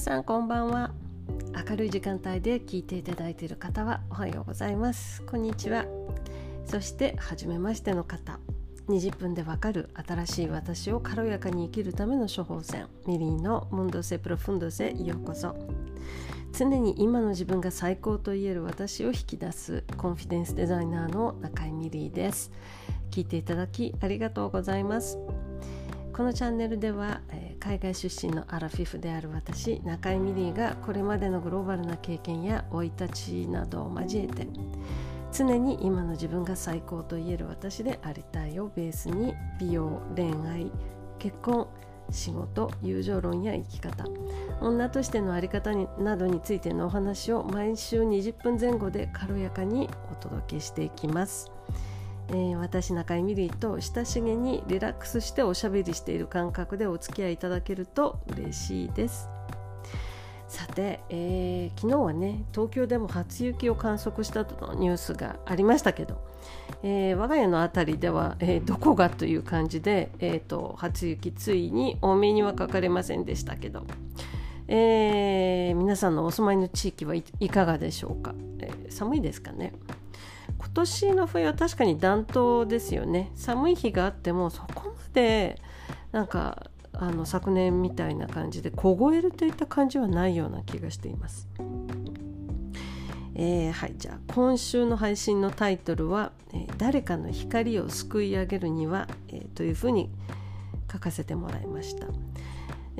さんこんばんは。明るい時間帯で聞いていただいている方はおはようございます。こんにちは。そして初めましての方。20分でわかる新しい私を軽やかに生きるための処方箋。ミリーのムンドセプロフンドセようこそ。常に今の自分が最高と言える私を引き出すコンフィデンスデザイナーの中井ミリーです。聞いていただきありがとうございます。このチャンネルでは、え、海外出身のアラフィフである私中井ミリーがこれまでのグローバルな経験や生い立ちなどを交えて常に今の自分が最高と言える私でありたいをベースに美容恋愛結婚仕事友情論や生き方女としての在り方などについてのお話を毎週20分前後で軽やかにお届けしていきます。えー、私中井美里と親しげにリラックスしておしゃべりしている感覚でお付き合いいただけると嬉しいです。さて、えー、昨日はね東京でも初雪を観測したとのニュースがありましたけど、えー、我が家の辺りでは、えー、どこがという感じで、えーと、初雪ついに多めにはかかれませんでしたけど、え、皆さんのお住まいの地域はいかがでしょうか、え、寒いですかね？今年の冬は確かに暖冬ですよね寒い日があってもそこまでなんかあの昨年みたいな感じで凍えるといった感じはないような気がしています。えー、はいじゃあ今週の配信のタイトルは「え、誰かの光をすくい上げるには」えー、というふうに書かせてもらいました。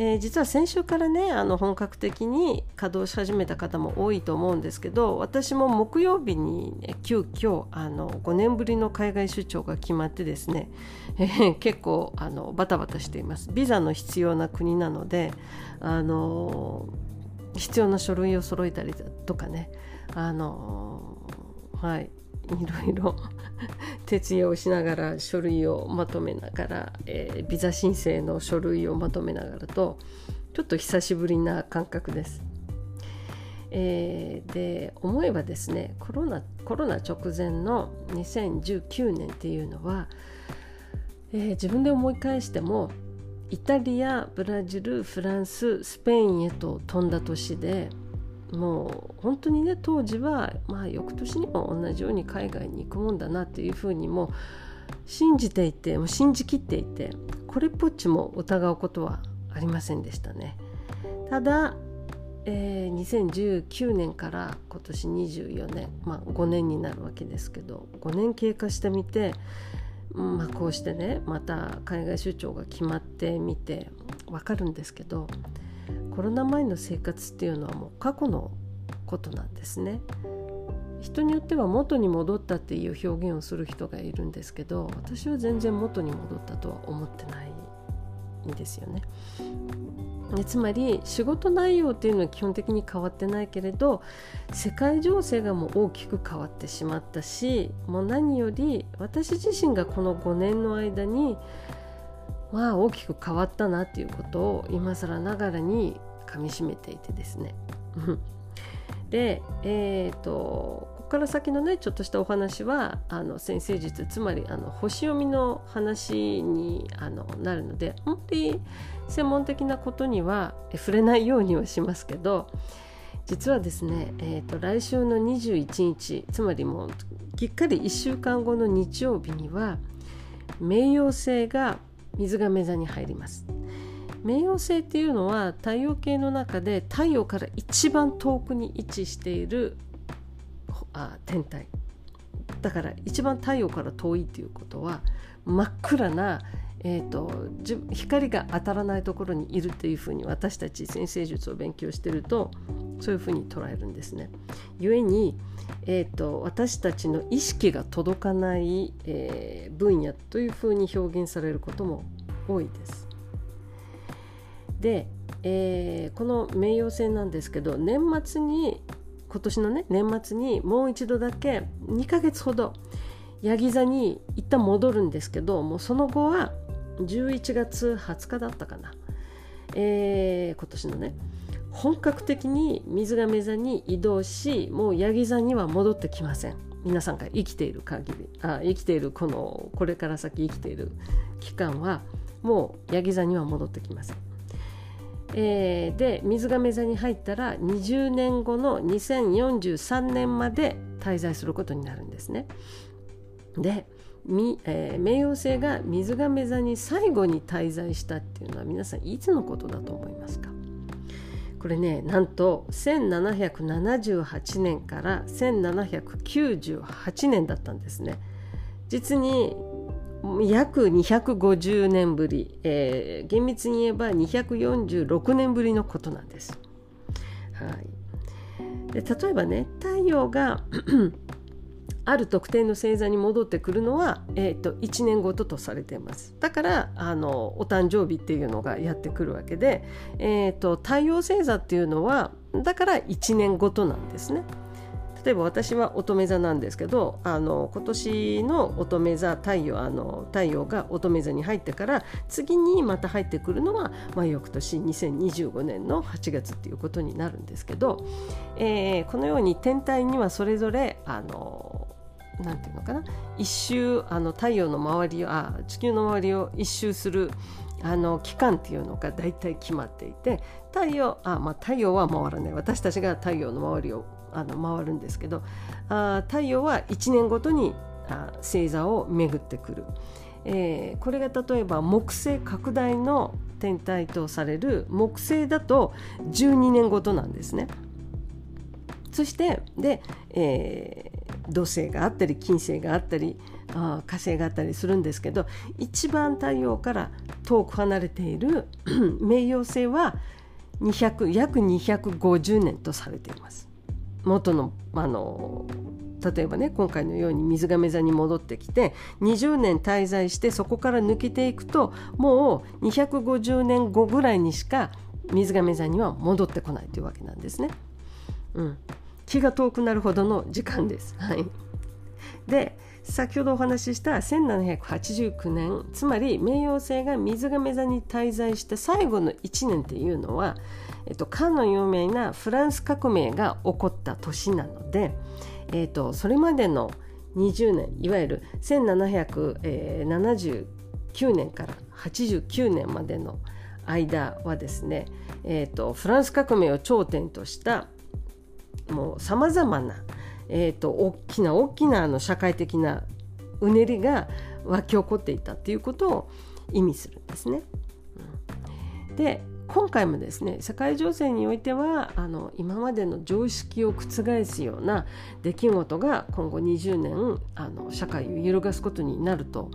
えー、実は先週からねあの本格的に稼働し始めた方も多いと思うんですけど私も木曜日に、ね、急遽あの5年ぶりの海外出張が決まってですね、えー、結構あのバタバタしています。ビザの必要な国なのであの必要な書類を揃えたりとかねあのはい。いろいろ 徹夜をしながら書類をまとめながら、えー、ビザ申請の書類をまとめながらとちょっと久しぶりな感覚です。えー、で思えばですねコロナコロナ直前の2019年っていうのは、えー、自分で思い返してもイタリアブラジルフランススペインへと飛んだ年でもう本当にね当時はまあ翌年にも同じように海外に行くもんだなっていうふうにも信じていてもう信じきっていてこれっぽっちも疑うことはありませんでしたね。ただ、えー、2019年から今年24年、まあ、5年になるわけですけど5年経過してみて、まあ、こうしてねまた海外出張が決まってみて分かるんですけどコロナ前の生活っていうのはもう過去のことなんですね。人によっては元に戻ったっていう表現をする人がいるんですけど私は全然元に戻ったとは思ってないんですよね。でつまり仕事内容っていうのは基本的に変わってないけれど世界情勢がもう大きく変わってしまったしもう何より私自身がこの5年の間にまあ大きく変わったなっていうことを今更ながらにかみしめていてですね。で、えーと、ここから先のねちょっとしたお話はあの先生術つまりあの星読みの話にあのなるので本当に専門的なことには触れないようにはしますけど実はですね、えーと、来週の21日つまりもうきっかり1週間後の日曜日には冥王星が水亀座に入ります。冥王星っていうのは太陽系の中で太陽から一番遠くに位置しているあ天体だから一番太陽から遠いっていうことは真っ暗な、えーと、光が当たらないところにいるっていうふうに私たち先生術を勉強してるとそういうふうに捉えるんですね。故に、えーと、私たちの意識が届かない、えー、分野というふうに表現されることも多いです。で、えー、この冥王星なんですけど年末に今年のね年末にもう一度だけ2ヶ月ほどヤギ座に一旦戻るんですけどもうその後は11月20日だったかな、えー、今年のね。本格的に水亀座に移動しもうヤギ座には戻ってきません。皆さんが生きている限り。あ生きているこのこれから先生きている期間はもうヤギ座には戻ってきません。えー、で水亀座に入ったら20年後の2043年まで滞在することになるんですね。で、えー、冥王星が水亀座に最後に滞在したっていうのは皆さんいつのことだと思いますか？これねなんと1778年から1798年だったんですね。実に約250年ぶり、えー、厳密に言えば246年ぶりのことなんです。はい、で例えばね太陽が ある特定の星座に戻ってくるのは、えーと、1年ごととされていますだからあのお誕生日っていうのがやってくるわけで、えーと太陽星座っていうのはだから1年ごとなんですね。例えば私は乙女座なんですけどあの今年の乙女座太陽あの太陽が乙女座に入ってから次にまた入ってくるのは、まあ、翌年2025年の8月っていうことになるんですけど、えー、このように天体にはそれぞれあのなんていうのかな一周あの太陽の周りをあ地球の周りを一周するあの期間っていうのが大体決まっていて太陽あ、まあ、太陽は回らない。私たちが太陽の周りをあの回るんですけどあ太陽は1年ごとにあ星座を巡ってくる、えー、これが例えば木星拡大の天体とされる木星だと12年ごとなんですね。そしてで、えー、土星があったり金星があったりあ火星があったりするんですけど一番太陽から遠く離れている 冥王星は200約250年とされています。元のあの例えばね今回のように水亀座に戻ってきて20年滞在してそこから抜けていくともう250年後ぐらいにしか水亀座には戻ってこないというわけなんですね。うん、気が遠くなるほどの時間です。はい、で先ほどお話しした1789年つまり冥王星が水亀座に滞在した最後の1年っていうのはえっと、かの有名なフランス革命が起こった年なので、えっと、それまでの20年いわゆる1779年から89年までの間はですね、えーと、フランス革命を頂点としたもうさまざまな、えーと、大きな大きなあの社会的なうねりが沸き起こっていたということを意味するんですね。で今回もですね世界情勢においてはあの今までの常識を覆すような出来事が今後20年あの社会を揺るがすことになると、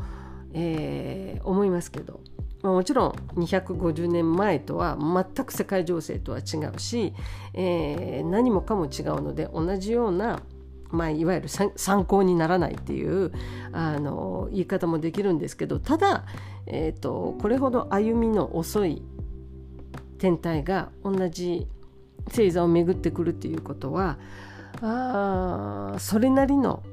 えー、思いますけど、まあ、もちろん250年前とは全く世界情勢とは違うし、えー、何もかも違うので同じようなまあ、いわゆる参考にならないっていうあの言い方もできるんですけどただ、えーとこれほど歩みの遅い天体が同じ星座を巡ってくるっていうことはあそれなりの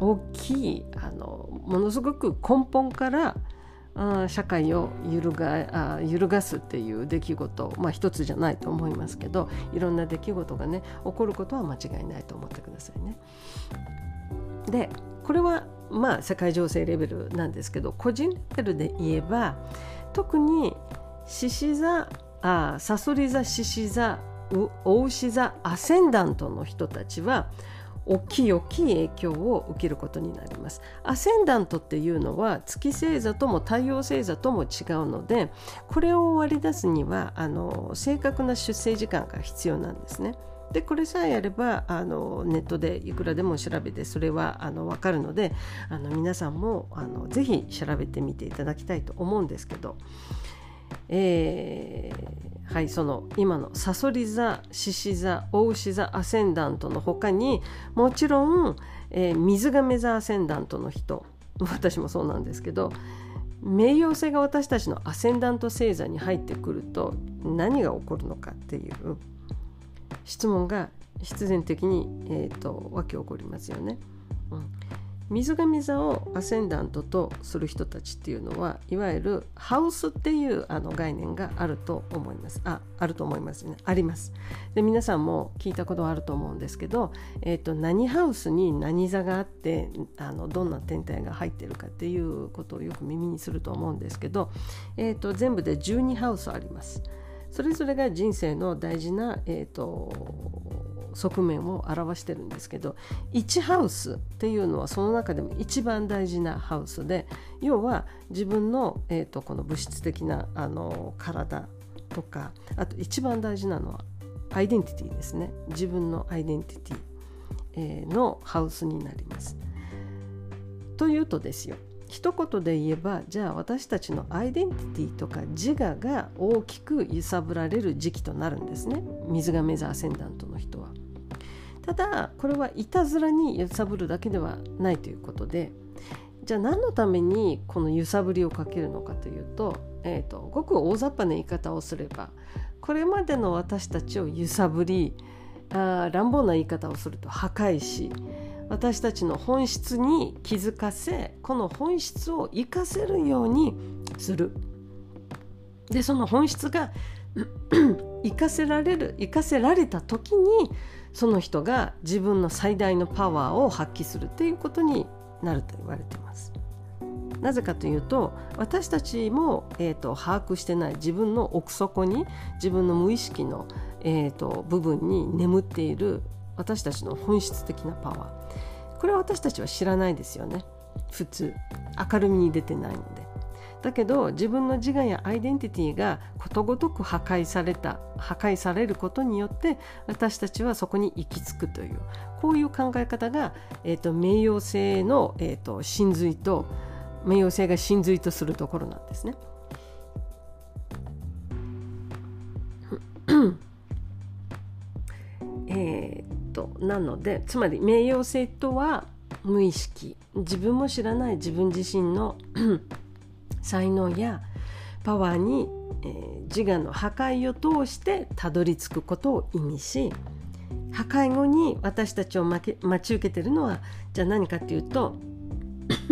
大きいあのものすごく根本からあ社会を揺るがあ揺るがすっていう出来事まあ一つじゃないと思いますけどいろんな出来事がね起こることは間違いないと思ってくださいね。でこれはまあ世界情勢レベルなんですけど個人レベルで言えば特に獅子座あサソリ座獅子座お牛座アセンダントの人たちは大きい大きい影響を受けることになります。アセンダントっていうのは月星座とも太陽星座とも違うのでこれを割り出すにはあの正確な出生時間が必要なんですね。でこれさえやればあのネットでいくらでも調べてそれはあの分かるのであの皆さんもあのぜひ調べてみていただきたいと思うんですけどえー、はいその今のさそり座獅子座大牛座アセンダントの他にもちろん、えー、水亀座アセンダントの人 私もそうなんですけど冥王星が私たちのアセンダント星座に入ってくると何が起こるのかっていう質問が必然的に、えーと、湧き起こりますよね。うん、水上座をアセンダントとする人たちっていうのはいわゆるハウスっていうあの概念があると思います。ああると思いますね。あります。で皆さんも聞いたことはあると思うんですけど、えーと、何ハウスに何座があってあのどんな天体が入ってるかっていうことをよく耳にすると思うんですけど、えーと、全部で12ハウスあります。それぞれが人生の大事な、えーと、側面を表してるんですけど1ハウスっていうのはその中でも一番大事なハウスで要は自分の、えーと、この物質的なあの体とかあと一番大事なのはアイデンティティですね自分のアイデンティティ、えー、のハウスになります。というとですよ一言で言えばじゃあ私たちのアイデンティティとか自我が大きく揺さぶられる時期となるんですね水亀座アセンダントの人は。ただこれはいたずらに揺さぶるだけではないということでじゃあ何のためにこの揺さぶりをかけるのかというと,、えーと、ごく大雑把な言い方をすればこれまでの私たちを揺さぶりあ乱暴な言い方をすると破壊し私たちの本質に気づかせこの本質を生かせるようにする。でその本質が 生かせられる生かせられた時にその人が自分の最大のパワーを発揮するっていうことになると言われています。なぜかというと私たちも、えーと、把握してない自分の奥底に自分の無意識の、えーと部分に眠っている私たちの本質的なパワー。これは私たちは知らないですよね。普通明るみに出てないので。だけど自分の自我やアイデンティティがことごとく破壊された破壊されることによって私たちはそこに行き着くというこういう考え方が、えーと、名誉性の、えーと真髄と名誉性が真髄とするところなんですね。えっとなのでつまり名誉性とは無意識自分も知らない自分自身の才能やパワーに、えー、自我の破壊を通してたどり着くことを意味し破壊後に私たちを待ち受けてるのはじゃあ何かっていうと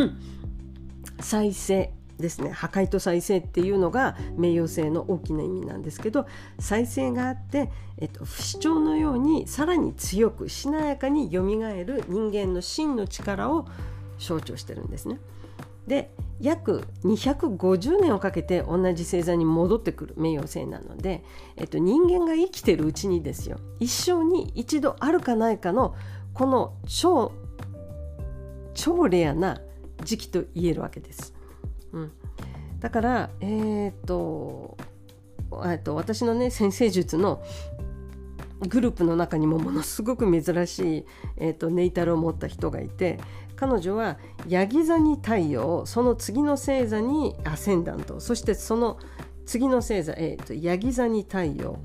再生ですね破壊と再生っていうのが名誉性の大きな意味なんですけど再生があって、えっと、不死鳥のようにさらに強くしなやかによみがえる人間の真の力を象徴してるんですね。で約250年をかけて同じ星座に戻ってくる名誉星なので、えっと、人間が生きてるうちにですよ一生に一度あるかないかのこの超超レアな時期と言えるわけです。うん、だからえー、っとと私のね先生術のグループの中にもものすごく珍しい、えーと、ネイタルを持った人がいて彼女はヤギ座に太陽その次の星座にアセンダントそしてその次の星座、えーと、ヤギ座に太陽、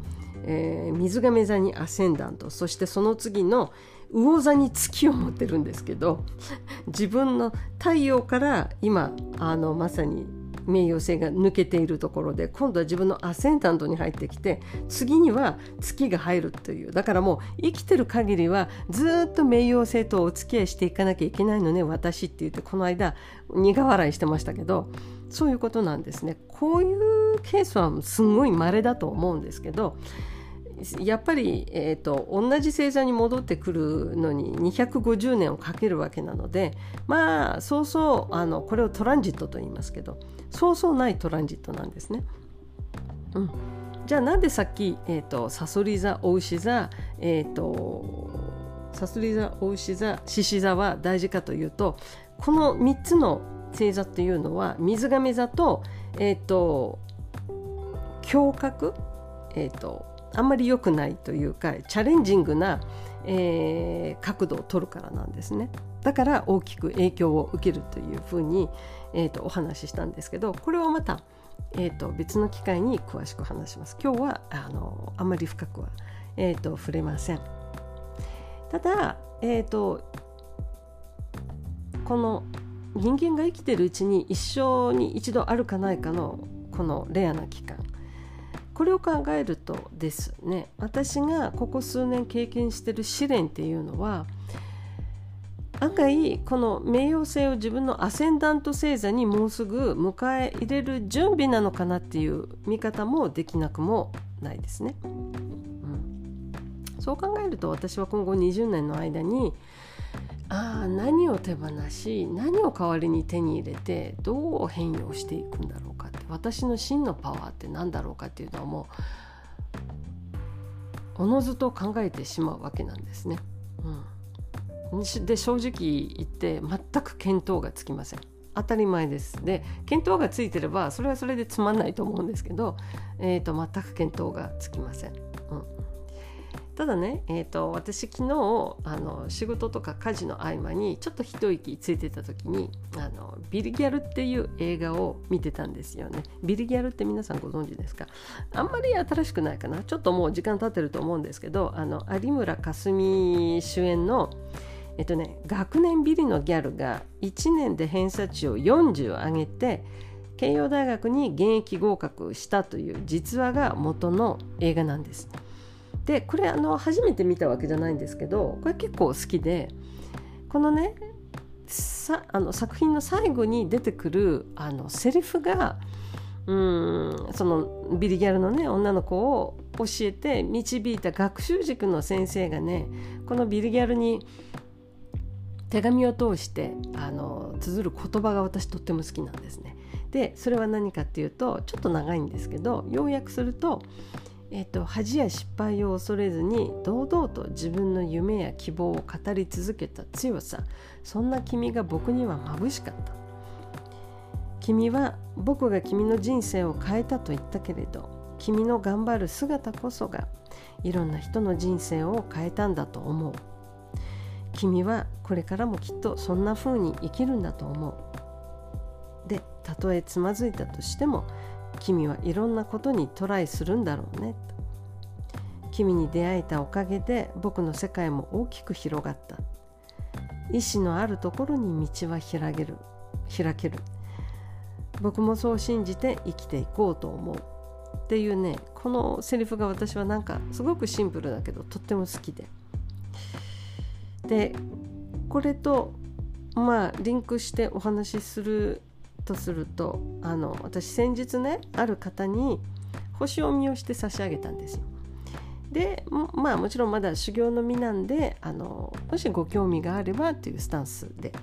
えー、水亀座にアセンダントそしてその次の魚座に月を持ってるんですけど自分の太陽から今あのまさに名誉性が抜けているところで今度は自分のアセンタントに入ってきて次には月が入るという。だからもう生きてる限りはずっと名誉性とお付き合いしていかなきゃいけないのね私って言ってこの間苦笑いしてましたけどそういうことなんですね。こういうケースはすごい稀だと思うんですけどやっぱり、えーと、同じ星座に戻ってくるのに250年をかけるわけなのでまあそうそうあのこれをトランジットと言いますけどそうそうないトランジットなんですね。うん、じゃあなんでさっき、えーと、サソリ座お牛座、えーと、サソリ座お牛座獅子座は大事かというとこの3つの星座っていうのは水亀座と,、えー、と胸郭、えー、とあんまり良くないというかチャレンジングな、えー、角度を取るからなんですね。だから大きく影響を受けるというふうに、えーと、お話ししたんですけどこれはまた、えーと、別の機会に詳しく話します。今日はあのあまり深くは、えーと、触れません。ただ、えー、とこの人間が生きてるうちに一生に一度あるかないかのこのレアな期間。これを考えるとですね私がここ数年経験してる試練っていうのは案外この名誉性を自分のアセンダント星座にもうすぐ迎え入れる準備なのかなっていう見方もできなくもないですね。うん、そう考えると私は今後20年の間にああ何を手放し何を代わりに手に入れてどう変容していくんだろう私の真のパワーって何だろうかっていうのはもおのずと考えてしまうわけなんですね。うん、で正直言って全く見当がつきません。当たり前です。で見当がついてればそれはそれでつまんないと思うんですけど、えーと、全く見当がつきません。ただね、えーと、私昨日あの仕事とか家事の合間にちょっと一息ついてた時にあのビルギャルっていう映画を見てたんですよね。ビルギャルって皆さんご存知ですか？あんまり新しくないかな。ちょっともう時間経ってると思うんですけどあの有村架純主演のえっとね学年ビリのギャルが1年で偏差値を40上げて慶応大学に現役合格したという実話が元の映画なんです。でこれあの初めて見たわけじゃないんですけどこれ結構好きでこのねさあの作品の最後に出てくるあのセリフがうんそのビリギャルのね女の子を教えて導いた学習塾の先生がねこのビリギャルに手紙を通してあの綴る言葉が私とっても好きなんですね。でそれは何かっていうとちょっと長いんですけど要約するとえーと、恥や失敗を恐れずに堂々と自分の夢や希望を語り続けた強さ。そんな君が僕には眩しかった。君は僕が君の人生を変えたと言ったけれど君の頑張る姿こそがいろんな人の人生を変えたんだと思う。君はこれからもきっとそんな風に生きるんだと思う。でたとえつまずいたとしても君はいろんなことにトライするんだろうね。君に出会えたおかげで僕の世界も大きく広がった。意志のあるところに道は開ける。開ける。僕もそう信じて生きていこうと思う。っていうねこのセリフが私はなんかすごくシンプルだけどとっても好きで。でこれとまあリンクしてお話しするとするとあの私先日ねある方に星読みをして差し上げたんですよ。でまあもちろんまだ修行の身なんであのもしご興味があればというスタンスで,、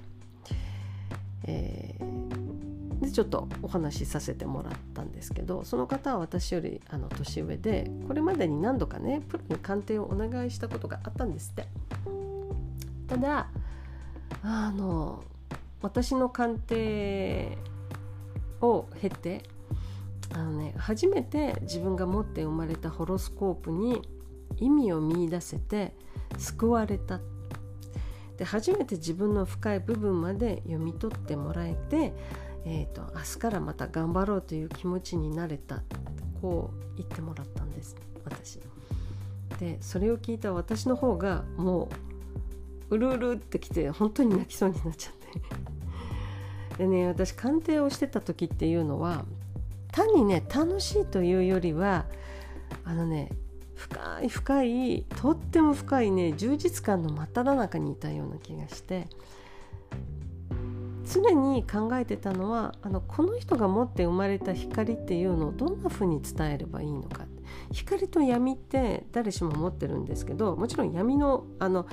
えー、でちょっとお話しさせてもらったんですけどその方は私よりあの年上でこれまでに何度かねプロに鑑定をお願いしたことがあったんですって。ただあの私の鑑定を経てあの、ね、初めて自分が持って生まれたホロスコープに意味を見いだせて救われた。で初めて自分の深い部分まで読み取ってもらえて、えーと、明日からまた頑張ろうという気持ちになれた。こう言ってもらったんです私。でそれを聞いた私の方がもううるうるってきて本当に泣きそうになっちゃって。でね私鑑定をしてた時っていうのは単にね楽しいというよりはあのね深い深いとっても深いね充実感の真っ只中にいたような気がして常に考えてたのはあのこの人が持って生まれた光っていうのをどんな風に伝えればいいのか。光と闇って誰しも持ってるんですけどもちろん闇のあの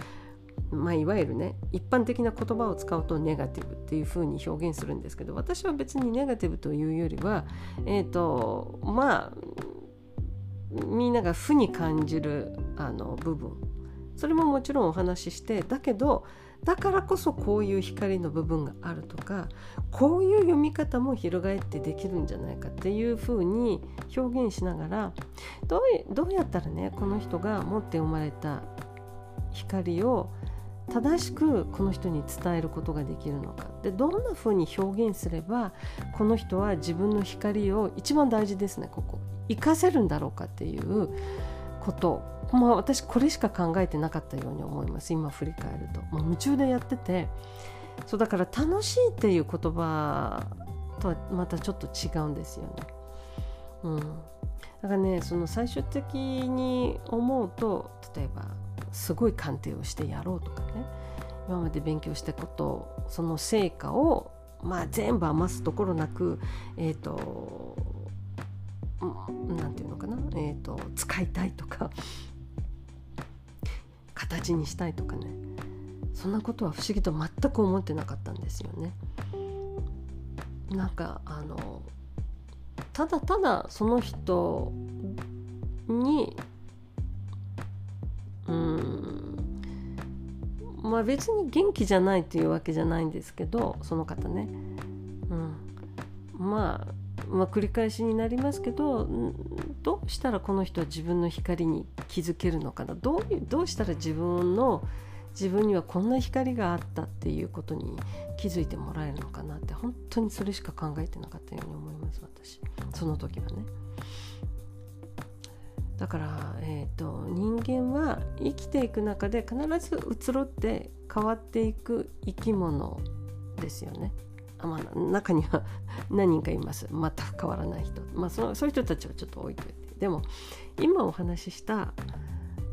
まあ、いわゆるね一般的な言葉を使うとネガティブっていうふうに表現するんですけど私は別にネガティブというよりはえっ、ー、とまあみんなが負に感じるあの部分。それももちろんお話ししてだけどだからこそこういう光の部分があるとかこういう読み方も翻ってできるんじゃないかっていうふうに表現しながらどうどうやったらねこの人が持って生まれた光を正しくこの人に伝えることができるのか。でどんなふうに表現すればこの人は自分の光を一番大事ですね。ここ活かせるんだろうかっていうこと。まあ私これしか考えてなかったように思います。今振り返ると、まあ、夢中でやってて。そうだから楽しいっていう言葉とはまたちょっと違うんですよね。うん、だからねその最終的に思うと例えばすごい鑑定をしてやろうとかね。今まで勉強したことその成果をまあ全部余すところなくえっ、ー、と何て言うのかな、えーと、と使いたいとか形にしたいとかね。そんなことは不思議と全く思ってなかったんですよね。なんかあのただただその人にまあ別に元気じゃないというわけじゃないんですけどその方ね、うん、まあまあ、繰り返しになりますけどどうしたらこの人は自分の光に気づけるのかな。どういうどうしたら自分の自分にはこんな光があったっていうことに気づいてもらえるのかなって本当にそれしか考えてなかったように思います私。その時はね。だから、えーと、人間は生きていく中で必ず移ろって変わっていく生き物ですよね。あまあ、中には 何人かいます。全く変わらない人、まあ、そそういう人たちはちょっと置いといて。でも今お話しした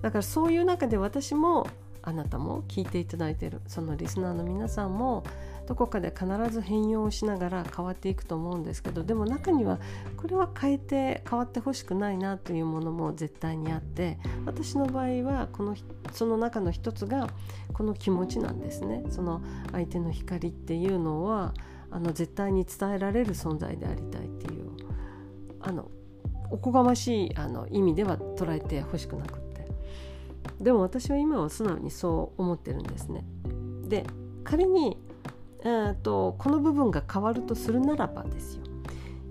だからそういう中で私もあなたも聞いていただいているそのリスナーの皆さんもどこかで必ず変容しながら変わっていくと思うんですけどでも中にはこれは変えて変わってほしくないなというものも絶対にあって私の場合はこのその中の一つがこの気持ちなんですねその相手の光っていうのはあの絶対に伝えられる存在でありたいっていうあのおこがましいあの意味では捉えてほしくなくってでも私は今は素直にそう思ってるんですね。で仮に、と、この部分が変わるとするならばですよ。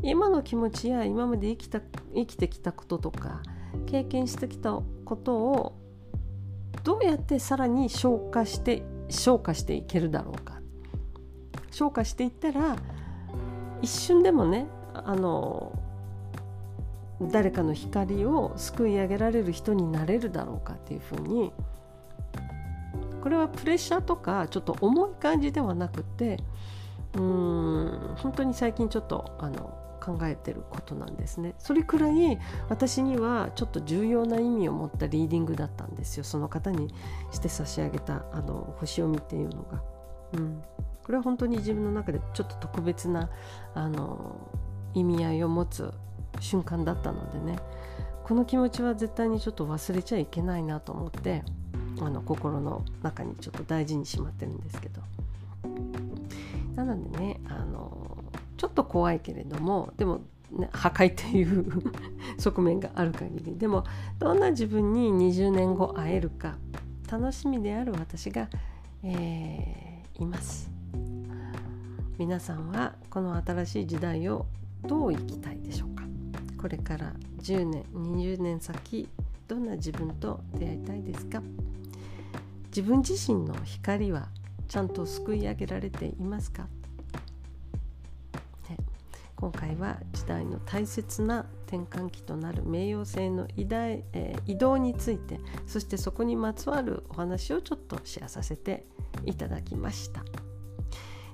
今の気持ちや今まで生きた生きてきたこととか経験してきたことをどうやってさらに消化して消化していけるだろうか。消化していったら一瞬でもねあの誰かの光をすくい上げられる人になれるだろうかっていうふうにこれはプレッシャーとかちょっと重い感じではなくてうーん本当に最近ちょっとあの考えてることなんですね。それくらい私にはちょっと重要な意味を持ったリーディングだったんですよ。その方にして差し上げたあの星読みっていうのが。うん、これは本当に自分の中でちょっと特別なあの意味合いを持つ瞬間だったのでね。この気持ちは絶対にちょっと忘れちゃいけないなと思って。あの心の中にちょっと大事にしまってるんですけど。なのでねあのちょっと怖いけれどもでも、ね、破壊という 側面がある限り。でもどんな自分に20年後会えるか楽しみである私が、えー、います。皆さんはこの新しい時代をどう生きたいでしょうか。これから10年20年先どんな自分と出会いたいですか自分自身の光はちゃんとすくい上げられていますか、ね、今回は時代の大切な転換期となる名誉性の移大、えー、移動についてそしてそこにまつわるお話をちょっとシェアさせていただきました。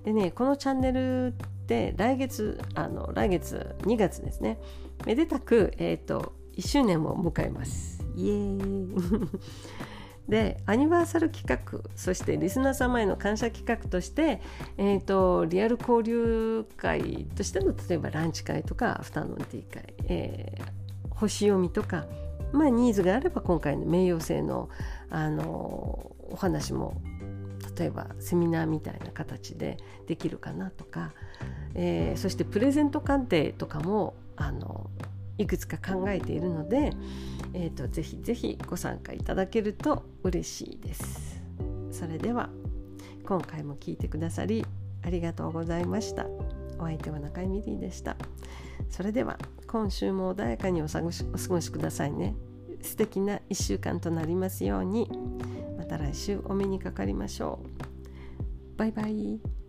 でねこのチャンネルって来月あの来月2月ですね。めでたく、えーと、1周年を迎えます。イエーイ。でアニバーサル企画そしてリスナー様への感謝企画として、えーと、リアル交流会としての例えばランチ会とかアフタヌーンティー会、えー、星読みとか、まあ、ニーズがあれば今回の名誉性のあのお話も例えばセミナーみたいな形でできるかなとか、えー、そしてプレゼント鑑定とかもあのいくつか考えているので、えーと、ぜひぜひご参加いただけると嬉しいです。それでは今回も聞いてくださりありがとうございました。お相手は中井美里でした。それでは今週も穏やかにお過ごしお過ごしくださいね。素敵な1週間となりますように。また来週お目にかかりましょう。バイバイ。